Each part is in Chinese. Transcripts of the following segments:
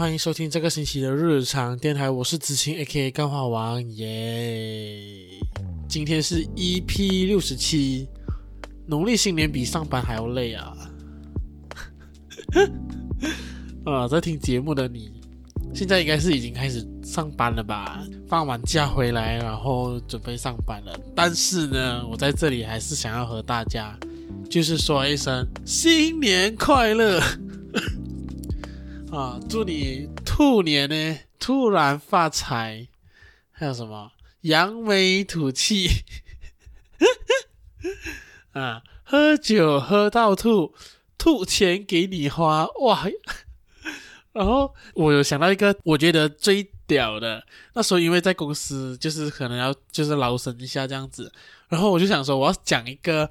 欢迎收听这个星期的日常电台，我是子晴 A.K.A 干话王耶。今天是 EP 六十七，农历新年比上班还要累啊！啊，在听节目的你，现在应该是已经开始上班了吧？放完假回来，然后准备上班了。但是呢，我在这里还是想要和大家，就是说一声新年快乐。啊！祝你兔年呢突然发财，还有什么扬眉吐气？啊！喝酒喝到吐，吐钱给你花哇！然后我有想到一个，我觉得最屌的，那时候因为在公司就是可能要就是劳神一下这样子，然后我就想说我要讲一个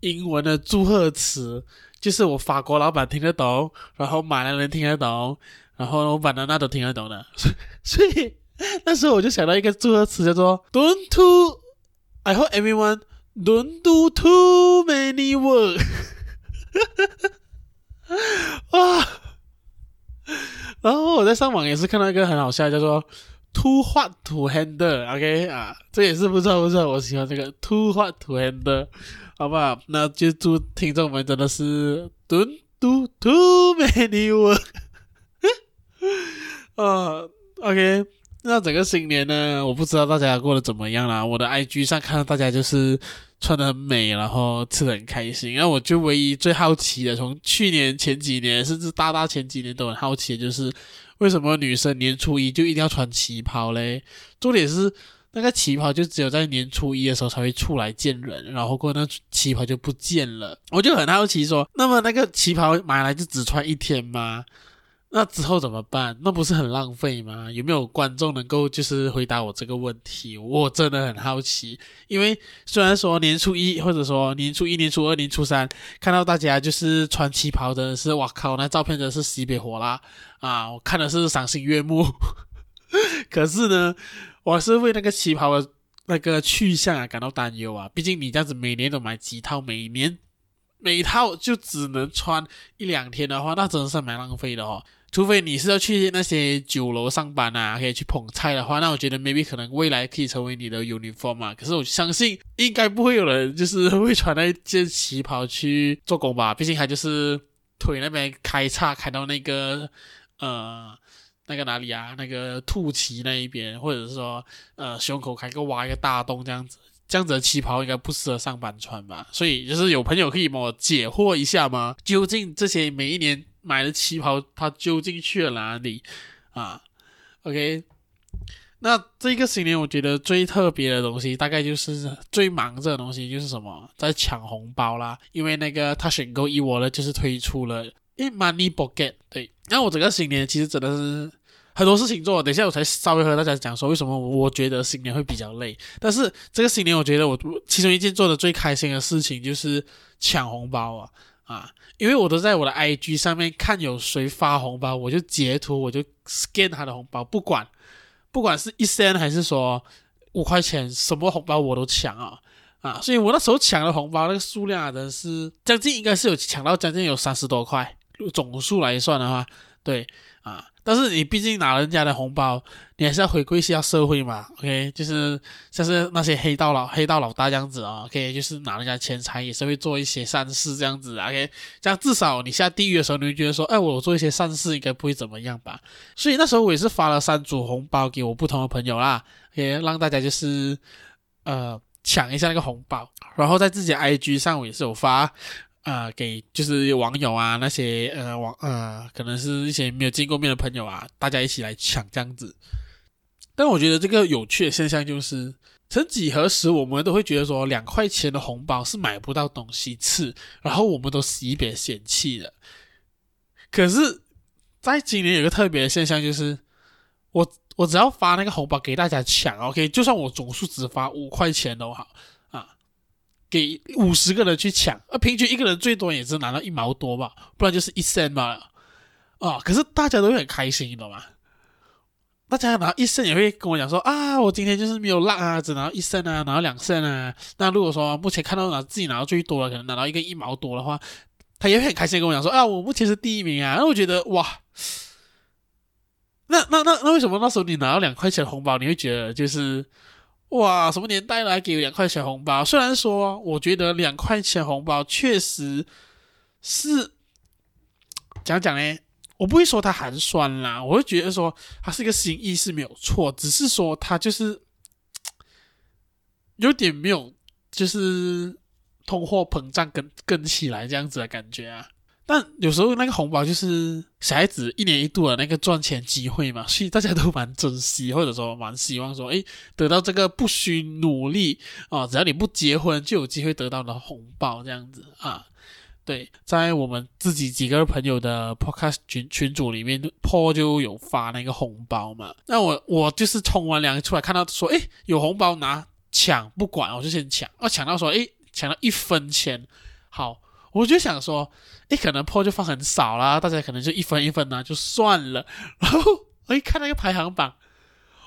英文的祝贺词。就是我法国老板听得懂，然后马来人听得懂，然后我本来那都听得懂的，所以那时候我就想到一个祝贺词叫做 "Don't TO I hope everyone don't do too many work"，啊，然后我在上网也是看到一个很好笑，叫做 "Too hot to handle"，OK？啊，这也是不错不错，我喜欢这个 "Too hot to handle"。好不好？那就祝听众们真的是 don't do too many work。啊，OK，那整个新年呢，我不知道大家过得怎么样啦。我的 IG 上看到大家就是穿得很美，然后吃得很开心。那我就唯一最好奇的，从去年前几年，甚至大大前几年都很好奇就是，为什么女生年初一就一定要穿旗袍嘞？重点是。那个旗袍就只有在年初一的时候才会出来见人，然后过那旗袍就不见了。我就很好奇说，那么那个旗袍买来就只穿一天吗？那之后怎么办？那不是很浪费吗？有没有观众能够就是回答我这个问题？我真的很好奇，因为虽然说年初一或者说年初一、年初二、年初三看到大家就是穿旗袍的是，哇靠，那照片真的是西北火啦啊！我看的是赏心悦目。可是呢，我是为那个旗袍的那个去向啊感到担忧啊。毕竟你这样子每年都买几套，每年每套就只能穿一两天的话，那真的是蛮浪费的哦。除非你是要去那些酒楼上班啊，可以去捧菜的话，那我觉得 maybe 可能未来可以成为你的 uniform 嘛。可是我相信应该不会有人就是会穿那件旗袍去做工吧。毕竟还就是腿那边开叉开到那个呃。那个哪里啊？那个肚脐那一边，或者是说，呃，胸口开个挖一个大洞这样子，这样子的旗袍应该不适合上班穿吧？所以就是有朋友可以帮我解惑一下吗？究竟这些每一年买的旗袍，它究竟去了哪里啊？OK，那这个新年我觉得最特别的东西，大概就是最忙这个东西就是什么，在抢红包啦，因为那个他选购一窝了就是推出了。因为 Money Pocket 对，那我整个新年其实真的是很多事情做。等一下我才稍微和大家讲说为什么我觉得新年会比较累。但是这个新年我觉得我其中一件做的最开心的事情就是抢红包啊啊！因为我都在我的 IG 上面看有谁发红包，我就截图，我就 scan 他的红包，不管不管是一千还是说五块钱，什么红包我都抢啊啊！所以我那时候抢的红包那个数量啊，真是将近应该是有抢到将近有三十多块。总数来算的话，对啊，但是你毕竟拿人家的红包，你还是要回馈一下社会嘛，OK，就是像是那些黑道老黑道老大这样子啊，OK，就是拿人家钱财也是会做一些善事这样子，OK，这样至少你下地狱的时候，你会觉得说，哎，我做一些善事应该不会怎么样吧？所以那时候我也是发了三组红包给我不同的朋友啦，也让大家就是呃抢一下那个红包，然后在自己 IG 上我也是有发。啊、呃，给就是网友啊，那些呃网呃，可能是一些没有见过面的朋友啊，大家一起来抢这样子。但我觉得这个有趣的现象就是，曾几何时，我们都会觉得说，两块钱的红包是买不到东西吃，然后我们都惜别嫌弃的。可是，在今年有个特别的现象，就是我我只要发那个红包给大家抢，OK，就算我总数只发五块钱都好。给五十个人去抢，啊，平均一个人最多也是拿到一毛多吧，不然就是一 cent 吧，啊，可是大家都会很开心，你懂吗？大家拿到一 cent 也会跟我讲说啊，我今天就是没有落啊，只拿到一 cent 啊，拿到两 cent 啊。那如果说目前看到拿自己拿到最多的，可能拿到一个一毛多的话，他也会很开心跟我讲说啊，我目前是第一名啊。那我觉得哇，那那那那为什么那时候你拿到两块钱红包，你会觉得就是哇，什么年代了还给两块钱红包？虽然说我觉得两块钱红包确实是讲讲呢，我不会说它寒酸啦，我会觉得说它是一个心意是没有错，只是说它就是 有点没有，就是通货膨胀跟跟起来这样子的感觉啊。但有时候那个红包就是小孩子一年一度的那个赚钱机会嘛，所以大家都蛮珍惜，或者说蛮希望说，诶，得到这个不需努力啊，只要你不结婚就有机会得到的红包这样子啊。对，在我们自己几个朋友的 podcast 群群组里面 po 就有发那个红包嘛。那我我就是冲完凉出来看到说，诶，有红包拿，抢不管，我就先抢，我抢到说，诶，抢到一分钱，好。我就想说，诶，可能破就放很少啦，大家可能就一分一分呢，就算了。然后我一看那个排行榜，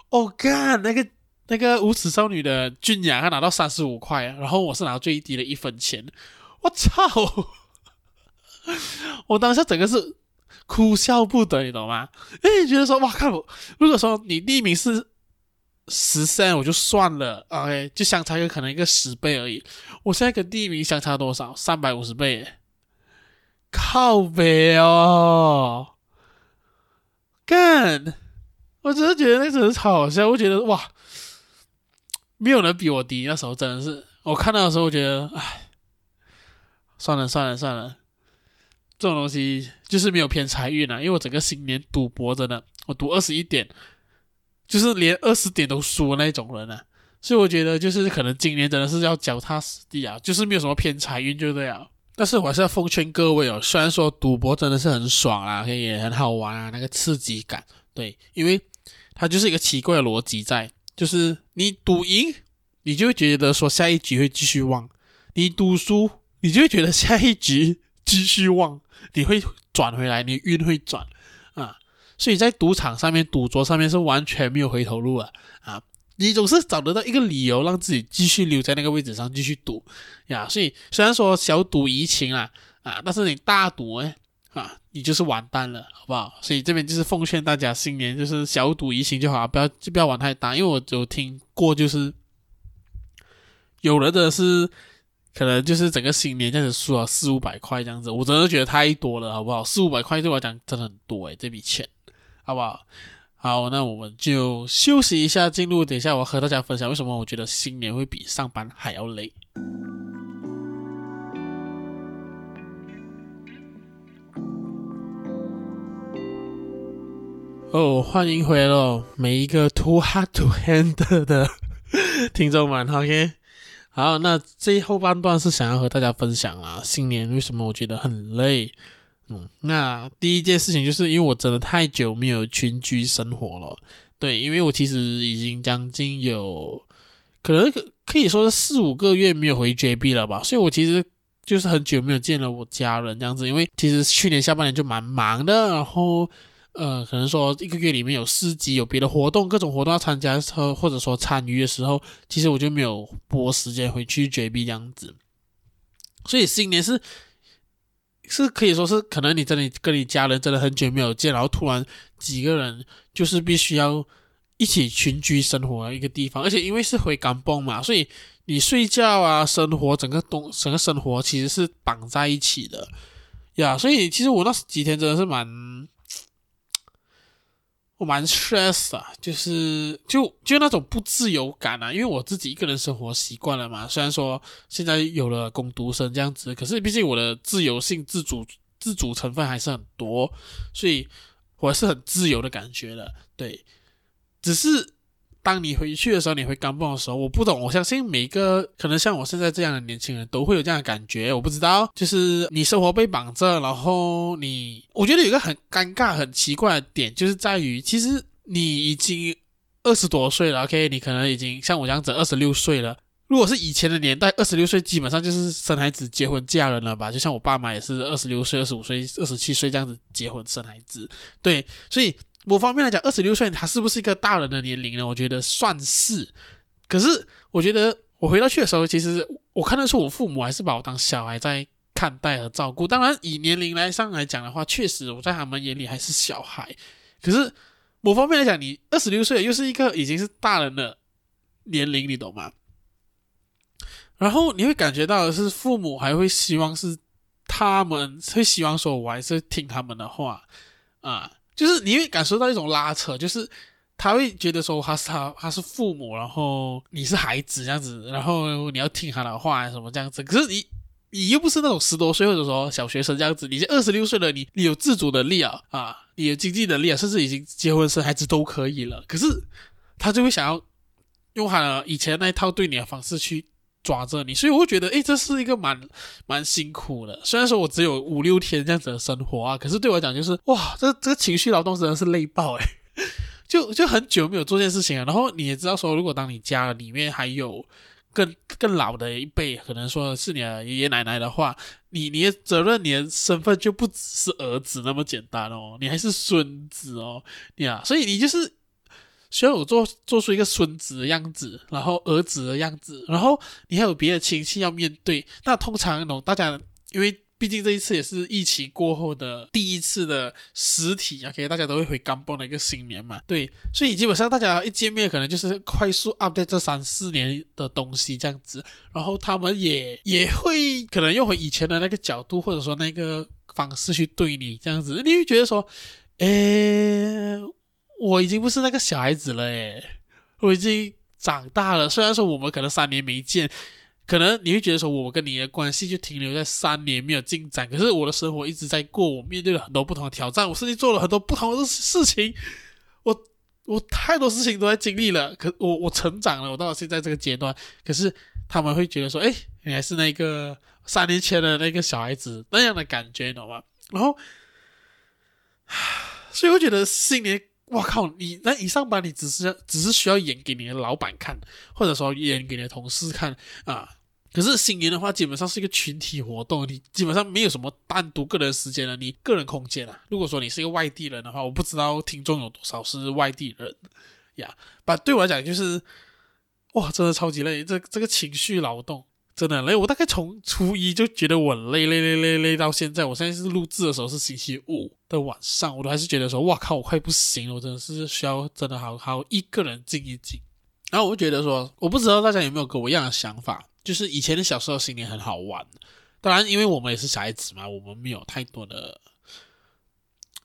哦，干，那个那个无耻少女的俊雅，她拿到三十五块，然后我是拿到最低的一分钱。我操！我当下整个是哭笑不得，你懂吗？诶，觉得说，哇靠！如果说你第一名是十三，我就算了，OK，就相差一个可能一个十倍而已。我现在跟第一名相差多少？三百五十倍，靠北哦！干，我只是觉得那时候超好笑。我觉得哇，没有人比我低。那时候真的是，我看到的时候，我觉得，唉，算了算了算了，这种东西就是没有偏财运啊。因为我整个新年赌博着呢，我赌二十一点。就是连二十点都输的那种人啊，所以我觉得就是可能今年真的是要脚踏实地啊，就是没有什么偏财运就对了。但是我还是要奉劝各位哦，虽然说赌博真的是很爽啊，也很好玩啊，那个刺激感，对，因为它就是一个奇怪的逻辑在，就是你赌赢，你就会觉得说下一局会继续旺；你赌输，你就会觉得下一局继续旺，你会转回来，你运会转。所以在赌场上面、赌桌上面是完全没有回头路啊！啊，你总是找得到一个理由让自己继续留在那个位置上继续赌呀。所以虽然说小赌怡情啊，啊，但是你大赌哎，啊，你就是完蛋了，好不好？所以这边就是奉劝大家，新年就是小赌怡情就好，不要就不要玩太大。因为我有听过，就是有人的是可能就是整个新年这样子输了四五百块这样子，我真的觉得太多了，好不好？四五百块对我来讲真的很多诶，这笔钱。好不好？好，那我们就休息一下，进入等一下我和大家分享为什么我觉得新年会比上班还要累。哦，欢迎回来每一个 Too Hard to Handle 的听众们，OK。好，那这后半段是想要和大家分享啊，新年为什么我觉得很累。嗯，那第一件事情就是因为我真的太久没有群居生活了，对，因为我其实已经将近有可能可可以说是四五个月没有回 JB 了吧，所以我其实就是很久没有见了我家人这样子，因为其实去年下半年就蛮忙的，然后呃，可能说一个月里面有四集有别的活动，各种活动要参加的时候，或者说参与的时候，其实我就没有拨时间回去 JB 这样子，所以新年是。是可以说是可能你真的跟你家人真的很久没有见，然后突然几个人就是必须要一起群居生活的一个地方，而且因为是回港泵嘛，所以你睡觉啊、生活整个东整个生活其实是绑在一起的呀，所以其实我那几天真的是蛮。我蛮 stress 啊，就是就就那种不自由感啊，因为我自己一个人生活习惯了嘛。虽然说现在有了工读生这样子，可是毕竟我的自由性、自主、自主成分还是很多，所以我是很自由的感觉的。对，只是。当你回去的时候，你回甘榜的时候，我不懂。我相信每一个可能像我现在这样的年轻人都会有这样的感觉。我不知道，就是你生活被绑着，然后你，我觉得有一个很尴尬、很奇怪的点，就是在于，其实你已经二十多岁了，OK，你可能已经像我这样子二十六岁了。如果是以前的年代，二十六岁基本上就是生孩子、结婚、嫁人了吧？就像我爸妈也是二十六岁、二十五岁、二十七岁这样子结婚生孩子。对，所以。某方面来讲，二十六岁他是不是一个大人的年龄呢？我觉得算是。可是我觉得我回到去的时候，其实我看得出我父母还是把我当小孩在看待和照顾。当然，以年龄来上来讲的话，确实我在他们眼里还是小孩。可是。某方面来讲，你二十六岁又是一个已经是大人的年龄，你懂吗？然后你会感觉到的是，父母还会希望是他们会希望说，我还是听他们的话啊，就是你会感受到一种拉扯，就是他会觉得说他是他他是父母，然后你是孩子这样子，然后你要听他的话什么这样子。可是你你又不是那种十多岁或者说小学生这样子，你是二十六岁了，你你有自主能力啊啊，你有经济能力啊，甚至已经结婚生孩子都可以了。可是他就会想要用他以前那一套对你的方式去。抓着你，所以我会觉得，诶，这是一个蛮蛮辛苦的。虽然说我只有五六天这样子的生活啊，可是对我来讲，就是哇，这这个情绪劳动真的是累爆诶，就就很久没有做这件事情了。然后你也知道说，如果当你家里面还有更更老的一辈，可能说是你的爷爷奶奶的话，你你的责任、你的身份就不只是儿子那么简单哦，你还是孙子哦，对啊，所以你就是。需要我做做出一个孙子的样子，然后儿子的样子，然后你还有别的亲戚要面对。那通常那种大家，因为毕竟这一次也是疫情过后的第一次的实体，OK，大家都会回甘榜的一个新年嘛，对，所以基本上大家一见面，可能就是快速 update 这三四年的东西这样子，然后他们也也会可能用回以前的那个角度，或者说那个方式去对你这样子，你会觉得说，诶。我已经不是那个小孩子了诶，我已经长大了。虽然说我们可能三年没见，可能你会觉得说我跟你的关系就停留在三年没有进展。可是我的生活一直在过，我面对了很多不同的挑战，我甚至做了很多不同的事情。我 我太多事情都在经历了，可我我成长了，我到了现在这个阶段。可是他们会觉得说，诶，你还是那个三年前的那个小孩子那样的感觉，你懂吗？然后，所以我觉得新年。我靠，你那一上班，你只是只是需要演给你的老板看，或者说演给你的同事看啊。可是新年的话，基本上是一个群体活动，你基本上没有什么单独个人时间了，你个人空间啊。如果说你是一个外地人的话，我不知道听众有多少是外地人呀。把、对我来讲，就是哇，真的超级累，这这个情绪劳动。真的累，我大概从初一就觉得我累累累累累到现在。我现在是录制的时候是星期五的晚上，我都还是觉得说，哇靠，我快不行了，我真的是需要真的好好一个人静一静。然后我就觉得说，我不知道大家有没有跟我一样的想法，就是以前的小时候心里很好玩，当然因为我们也是小孩子嘛，我们没有太多的。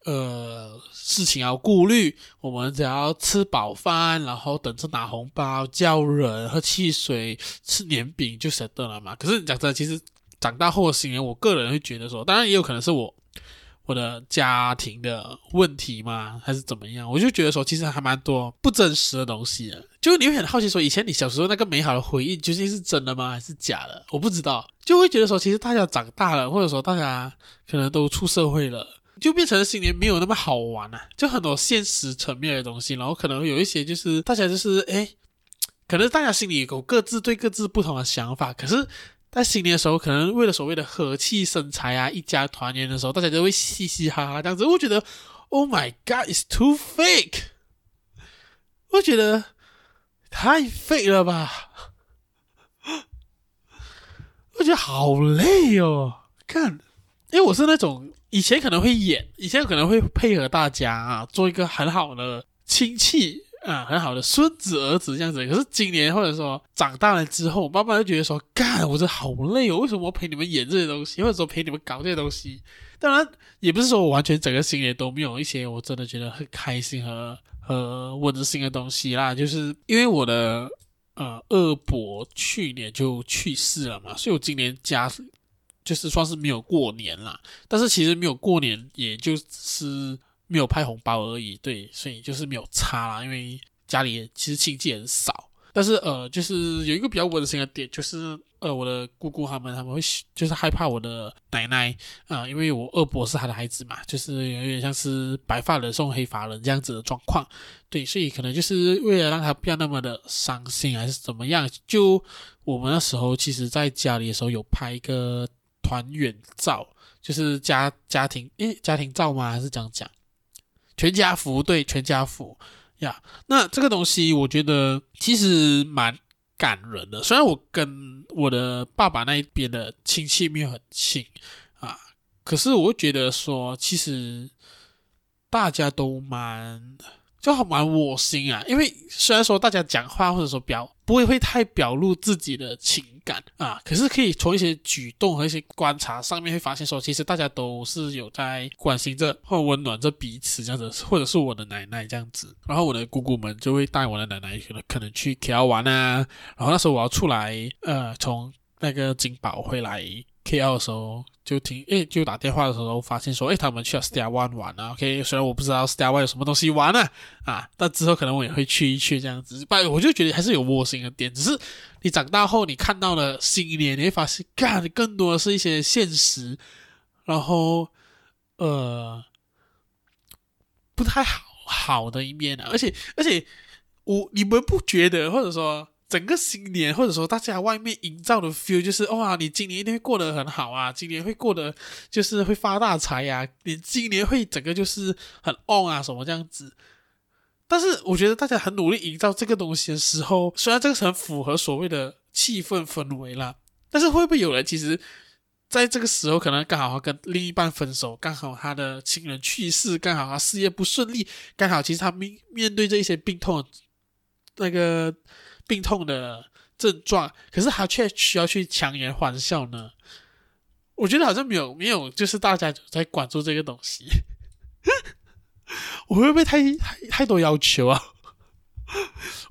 呃，事情要顾虑，我们只要吃饱饭，然后等着拿红包、叫人、喝汽水、吃年饼就舍得了嘛。可是你讲真的，其实长大后的新年，我个人会觉得说，当然也有可能是我我的家庭的问题嘛，还是怎么样？我就觉得说，其实还蛮多不真实的东西的。就你会很好奇说，以前你小时候那个美好的回忆究竟是真的吗，还是假的？我不知道，就会觉得说，其实大家长大了，或者说大家可能都出社会了。就变成新年没有那么好玩了，就很多现实层面的东西，然后可能有一些就是大家就是诶，可能大家心里有各自对各自不同的想法，可是，在新年的时候，可能为了所谓的和气生财啊，一家团圆的时候，大家都会嘻嘻哈哈这样子。我觉得，Oh my God，it's too fake，我觉得太 fake 了吧，我觉得好累哦，看，因为我是那种。以前可能会演，以前可能会配合大家啊，做一个很好的亲戚啊，很好的孙子儿子这样子。可是今年或者说长大了之后，妈妈就觉得说，干，我这好累哦，为什么我陪你们演这些东西，或者说陪你们搞这些东西？当然，也不是说我完全整个新年都没有一些我真的觉得很开心和和温馨的东西啦。就是因为我的呃二伯去年就去世了嘛，所以我今年家。就是算是没有过年啦，但是其实没有过年，也就是没有派红包而已。对，所以就是没有差啦，因为家里其实亲戚很少。但是呃，就是有一个比较温馨的点，就是呃，我的姑姑他们他们会就是害怕我的奶奶啊、因为我二伯是他的孩子嘛，就是有点像是白发人送黑发人这样子的状况。对，所以可能就是为了让他不要那么的伤心，还是怎么样？就我们那时候其实在家里的时候有拍一个。团圆照就是家家庭诶，家庭照吗？还是讲讲？全家福，对，全家福呀。那这个东西我觉得其实蛮感人的。虽然我跟我的爸爸那一边的亲戚没有很亲啊，可是我觉得说，其实大家都蛮就好蛮窝心啊。因为虽然说大家讲话或者说表不会会太表露自己的情感啊，可是可以从一些举动和一些观察上面会发现说，其实大家都是有在关心着或温暖着彼此这样子，或者是我的奶奶这样子。然后我的姑姑们就会带我的奶奶可能可能去 KL 玩啊。然后那时候我要出来，呃，从那个金宝回来 KL 的时候。就听诶，就打电话的时候发现说，诶，他们去了 Star One 玩啊。OK，虽然我不知道 Star One 有什么东西玩啊，啊，但之后可能我也会去一去这样子。不，我就觉得还是有窝心的点。只是你长大后，你看到了新一年，你会发现，干，更多的是一些现实，然后呃，不太好好的一面啊。而且而且，我你们不觉得，或者说？整个新年，或者说大家外面营造的 feel 就是哇，你今年一定会过得很好啊，今年会过得就是会发大财呀，你今年会整个就是很 on 啊什么这样子。但是我觉得大家很努力营造这个东西的时候，虽然这个是很符合所谓的气氛氛围啦，但是会不会有人其实在这个时候可能刚好跟另一半分手，刚好他的亲人去世，刚好他事业不顺利，刚好其实他面面对这一些病痛，那个。病痛的症状，可是他却需要去强颜欢笑呢？我觉得好像没有没有，就是大家在关注这个东西，我会不会太太太多要求啊？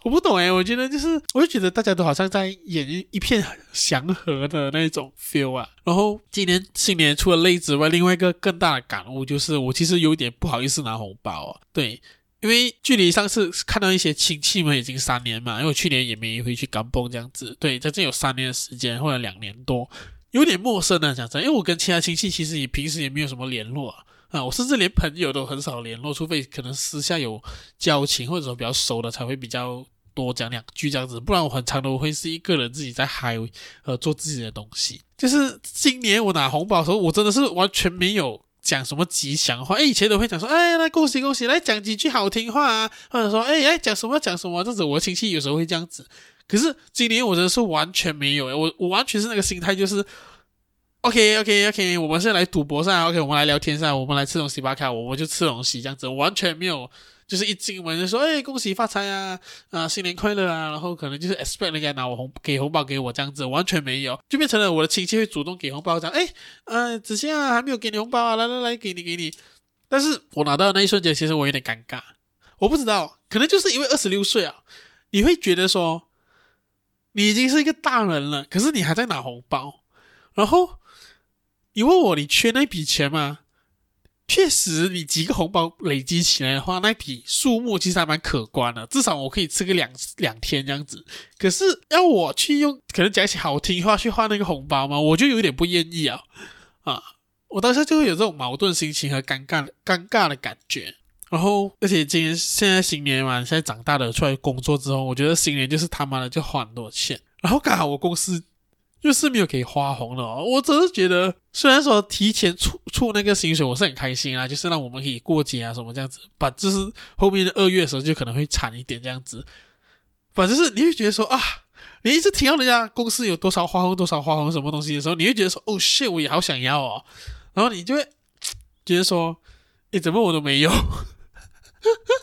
我不懂诶，我觉得就是，我就觉得大家都好像在演一片祥和的那种 feel 啊。然后今年新年除了累之外，另外一个更大的感悟就是，我其实有点不好意思拿红包啊。对。因为距离上次看到一些亲戚们已经三年嘛，因为我去年也没回去甘榜这样子，对，在这有三年的时间或者两年多，有点陌生啊，讲真，因为我跟其他亲戚其实也平时也没有什么联络啊，啊，我甚至连朋友都很少联络，除非可能私下有交情或者说比较熟的才会比较多讲两句这样子，不然我很常都会是一个人自己在嗨，呃，做自己的东西。就是今年我拿红包的时候，我真的是完全没有。讲什么吉祥话？哎，以前都会讲说，哎，来恭喜恭喜，来讲几句好听话啊，或者说，哎哎，讲什么讲什么，这种。我亲戚有时候会这样子，可是今年我真的是完全没有，我我完全是那个心态，就是，OK OK OK，我们是来赌博噻，OK，我们来聊天噻，我们来吃东西吧，看，我们就吃东西这样子，完全没有。就是一进门就说，哎，恭喜发财啊，啊，新年快乐啊，然后可能就是 expect 人家拿我红给红包给我这样子，完全没有，就变成了我的亲戚会主动给红包这样，哎，呃，子轩啊，还没有给你红包啊，来来来，给你给你。但是我拿到的那一瞬间，其实我有点尴尬，我不知道，可能就是因为二十六岁啊，你会觉得说，你已经是一个大人了，可是你还在拿红包，然后你问我，你缺那笔钱吗？确实，你几个红包累积起来的话，那笔数目其实还蛮可观的，至少我可以吃个两两天这样子。可是要我去用，可能讲起好听话去换那个红包嘛，我就有点不愿意啊啊！我当时就会有这种矛盾心情和尴尬尴尬的感觉。然后，而且今年现在新年嘛，现在长大了出来工作之后，我觉得新年就是他妈的就花很多钱。然后刚好我公司。就是没有给花红了哦，我只是觉得，虽然说提前出出那个薪水，我是很开心啊，就是让我们可以过节啊什么这样子，把就是后面的二月的时候就可能会惨一点这样子，反正是你会觉得说啊，你一直听到人家公司有多少花红多少花红什么东西的时候，你会觉得说哦 shit，我也好想要哦，然后你就会觉得说，诶，怎么我都没有。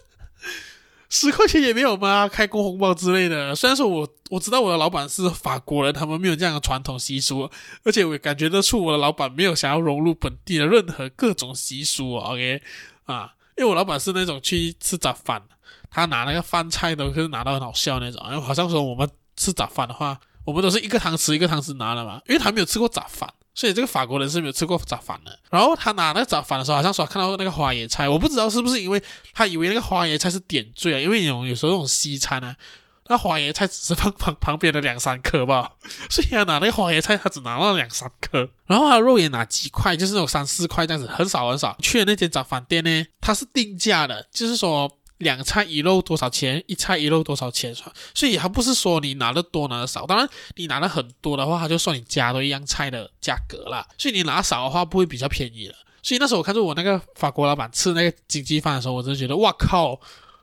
十块钱也没有吗？开工红包之类的。虽然说我我知道我的老板是法国人，他们没有这样的传统习俗，而且我感觉得出我的老板没有想要融入本地的任何各种习俗。OK 啊，因为我老板是那种去吃早饭，他拿那个饭菜都是拿到很好笑那种。因为好像说我们吃早饭的话，我们都是一个汤匙一个汤匙拿了嘛，因为他没有吃过早饭。所以这个法国人是没有吃过杂饭的。然后他拿那个杂饭的时候，好像说看到那个花椰菜，我不知道是不是因为他以为那个花椰菜是点缀啊，因为有有时候那种西餐啊，那花椰菜只是放旁旁边的两三颗吧，所以他拿那个花椰菜，他只拿了两三颗。然后他肉也拿几块，就是那种三四块这样子，很少很少。去的那间杂饭店呢，它是定价的，就是说。两菜一肉多少钱？一菜一肉多少钱？所以还不是说你拿的多拿的少。当然，你拿的很多的话，他就算你加多一样菜的价格啦。所以你拿少的话，不会比较便宜了。所以那时候我看着我那个法国老板吃那个经济饭的时候，我真的觉得哇靠！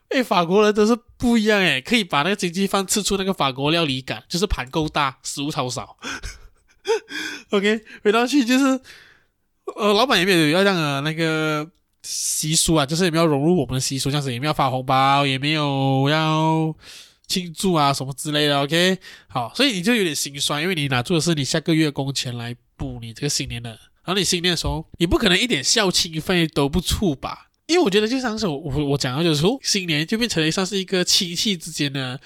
哎，法国人都是不一样诶，可以把那个经济饭吃出那个法国料理感，就是盘够大，食物超少。OK，回到去就是，呃，老板也没有要这样的那个。习俗啊，就是也没有融入我们的习俗，这样子也没有发红包，也没有要庆祝啊什么之类的。OK，好，所以你就有点心酸，因为你拿出的是你下个月工钱来补你这个新年的，然后你新年的时候，你不可能一点孝亲费都不出吧？因为我觉得就像是我我讲的就是说，新年就变成了像是一个亲戚之间的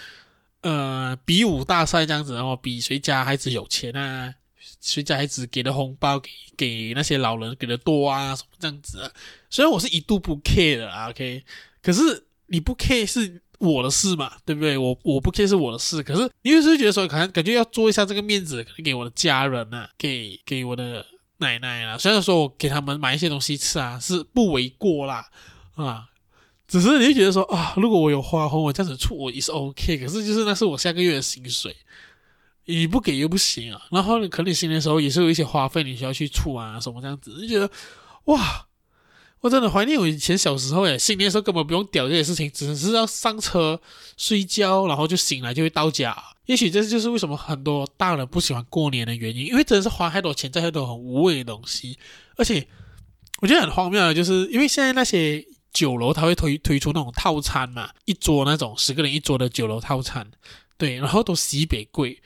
呃比武大赛这样子，然后比谁家孩子有钱啊。谁家孩子给的红包给给那些老人给的多啊，什么这样子啊？虽然我是一度不 care 的啊，OK，可是你不 care 是我的事嘛，对不对？我我不 care 是我的事，可是你有时候觉得说，可能感觉要做一下这个面子，可能给我的家人啊，给给我的奶奶啊，虽然说我给他们买一些东西吃啊，是不为过啦，啊，只是你就觉得说啊，如果我有花红，我这样子出我也是 OK，可是就是那是我下个月的薪水。你不给又不行啊，然后可能你新年的时候也是有一些花费，你需要去出啊什么这样子，就觉得哇，我真的怀念我以前小时候诶，新年的时候根本不用屌这些事情，只是要上车睡觉，然后就醒来就会到家。也许这就是为什么很多大人不喜欢过年的原因，因为真的是花太多钱在很多很无谓的东西，而且我觉得很荒谬的，就是因为现在那些酒楼他会推推出那种套餐嘛，一桌那种十个人一桌的酒楼套餐，对，然后都西北贵。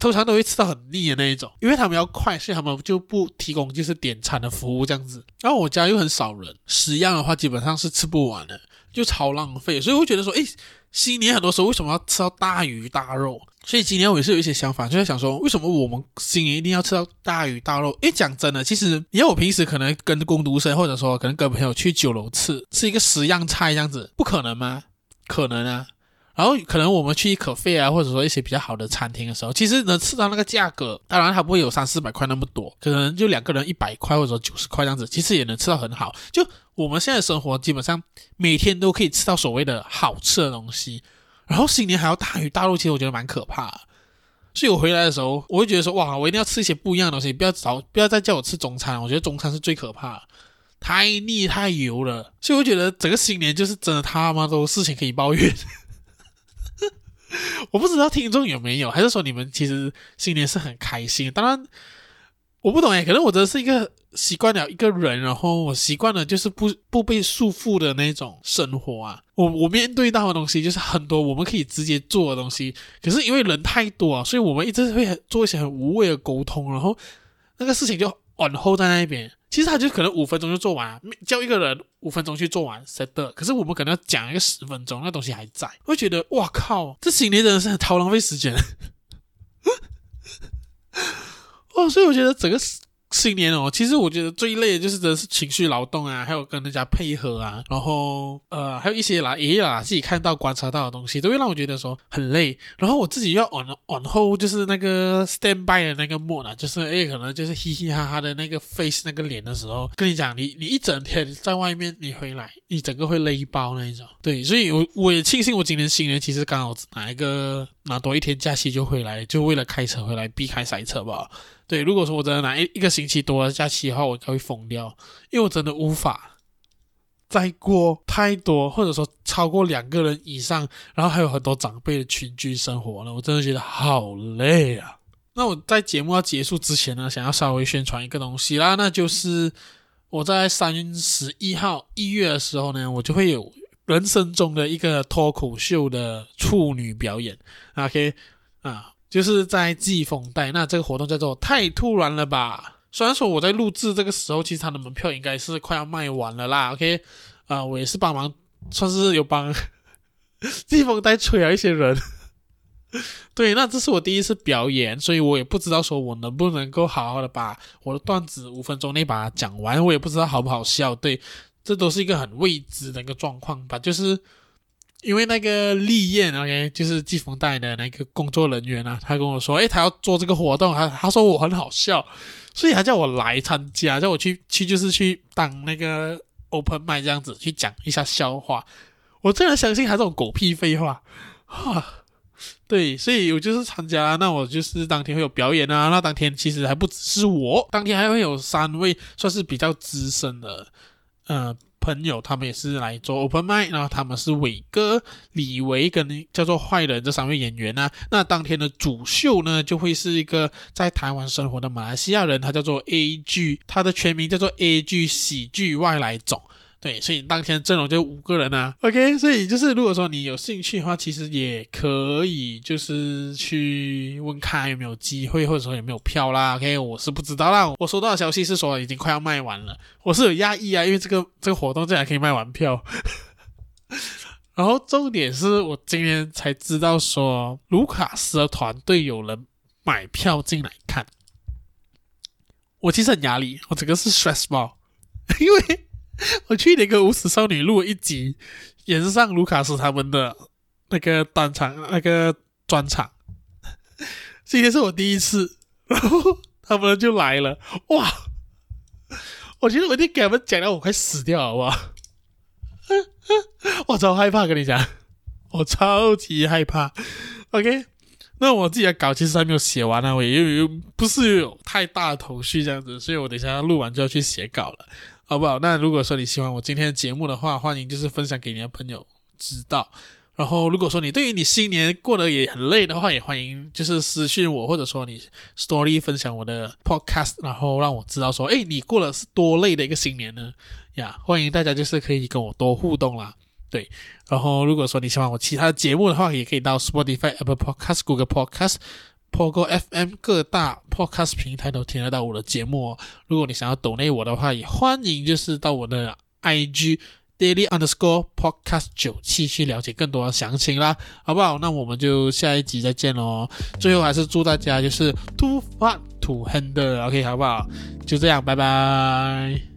通常都会吃到很腻的那一种，因为他们要快，所以他们就不提供就是点餐的服务这样子。然后我家又很少人，十样的话基本上是吃不完的，就超浪费。所以我觉得说，诶，新年很多时候为什么要吃到大鱼大肉？所以今年我也是有一些想法，就在想说，为什么我们新年一定要吃到大鱼大肉？诶，讲真的，其实因为我平时可能跟工读生，或者说可能跟朋友去酒楼吃，吃一个十样菜这样子，不可能吗？可能啊。然后可能我们去可费啊，或者说一些比较好的餐厅的时候，其实能吃到那个价格，当然它不会有三四百块那么多，可能就两个人一百块或者九十块这样子，其实也能吃到很好。就我们现在生活，基本上每天都可以吃到所谓的好吃的东西，然后新年还要大鱼大肉，其实我觉得蛮可怕的。所以我回来的时候，我会觉得说，哇，我一定要吃一些不一样的东西，不要找，不要再叫我吃中餐，我觉得中餐是最可怕的，太腻太油了。所以我觉得整个新年就是真的他妈都事情可以抱怨。我不知道听众有没有，还是说你们其实新年是很开心？当然，我不懂诶，可能我真的是一个习惯了一个人，然后我习惯了就是不不被束缚的那种生活啊。我我面对到的东西就是很多我们可以直接做的东西，可是因为人太多啊，所以我们一直会做一些很无谓的沟通，然后那个事情就往后在那一边。其实他就可能五分钟就做完，叫一个人五分钟去做完 set 的。可是我们可能要讲一个十分钟，那东西还在，会觉得哇靠，这新年真的是很超浪费时间。哦，所以我觉得整个。新年哦，其实我觉得最累的就是真的是情绪劳动啊，还有跟人家配合啊，然后呃，还有一些啦，爷爷啦自己看到观察到的东西，都会让我觉得说很累。然后我自己要往往后就是那个 stand by 的那个 mode 啊，就是诶，可能就是嘻嘻哈哈的那个 face 那个脸的时候，跟你讲，你你一整天在外面，你回来，你整个会累爆那一种。对，所以我我也庆幸我今年新年其实刚好拿一个拿多一天假期就回来，就为了开车回来避开塞车吧。对，如果说我真的拿一一个星期多的假期的话，我应该会疯掉，因为我真的无法再过太多，或者说超过两个人以上，然后还有很多长辈的群居生活了，我真的觉得好累啊。那我在节目要结束之前呢，想要稍微宣传一个东西啦，那就是我在三十一号一月的时候呢，我就会有人生中的一个脱口秀的处女表演，OK 啊。就是在季风带，那这个活动叫做太突然了吧？虽然说我在录制这个时候，其实他的门票应该是快要卖完了啦。OK，啊、我也是帮忙，算是有帮 季风带吹了一些人。对，那这是我第一次表演，所以我也不知道说我能不能够好好的把我的段子五分钟内把它讲完，我也不知道好不好笑。对，这都是一个很未知的一个状况吧，就是。因为那个立燕，OK，就是季风带的那个工作人员啊，他跟我说，诶，他要做这个活动，他他说我很好笑，所以他叫我来参加，叫我去去就是去当那个 open mic 这样子去讲一下笑话。我真的相信他这种狗屁废话，哈，对，所以我就是参加，那我就是当天会有表演啊，那当天其实还不只是我，当天还会有三位算是比较资深的，呃。朋友，他们也是来做 open mic，然后他们是伟哥、李维跟叫做坏人这三位演员呢、那当天的主秀呢，就会是一个在台湾生活的马来西亚人，他叫做 A G，他的全名叫做 A G 喜剧外来种。对，所以当天阵容就五个人啊。OK，所以就是如果说你有兴趣的话，其实也可以就是去问看有没有机会，或者说有没有票啦。OK，我是不知道啦。我收到的消息是说已经快要卖完了，我是有压抑啊，因为这个这个活动竟然可以卖完票。然后重点是我今天才知道说，卢卡斯的团队有人买票进来看。我其实很压力，我整个是 stress 爆，因为 我去年跟无耻少女录了一集，也是上卢卡斯他们的那个单场那个专场。今天是我第一次，然后他们就来了，哇！我觉得我一定给他们讲到我快死掉，好不好？我超害怕，跟你讲，我超级害怕。OK。那我自己的稿其实还没有写完呢、啊，我也又不是有太大的头绪这样子，所以我等一下录完就要去写稿了，好不好？那如果说你喜欢我今天的节目的话，欢迎就是分享给你的朋友知道。然后如果说你对于你新年过得也很累的话，也欢迎就是私讯我，或者说你 story 分享我的 podcast，然后让我知道说，诶，你过了是多累的一个新年呢？呀，欢迎大家就是可以跟我多互动啦。对，然后如果说你喜欢我其他的节目的话，也可以到 Spotify、Apple Podcast、Google Podcast、Pogo FM 各大 Podcast 平台都听得到我的节目哦。如果你想要 donate 我的话，也欢迎就是到我的 IG Daily Underscore Podcast 九七去了解更多的详情啦，好不好？那我们就下一集再见喽。最后还是祝大家就是 Too Fat to Handle，OK，好不好？就这样，拜拜。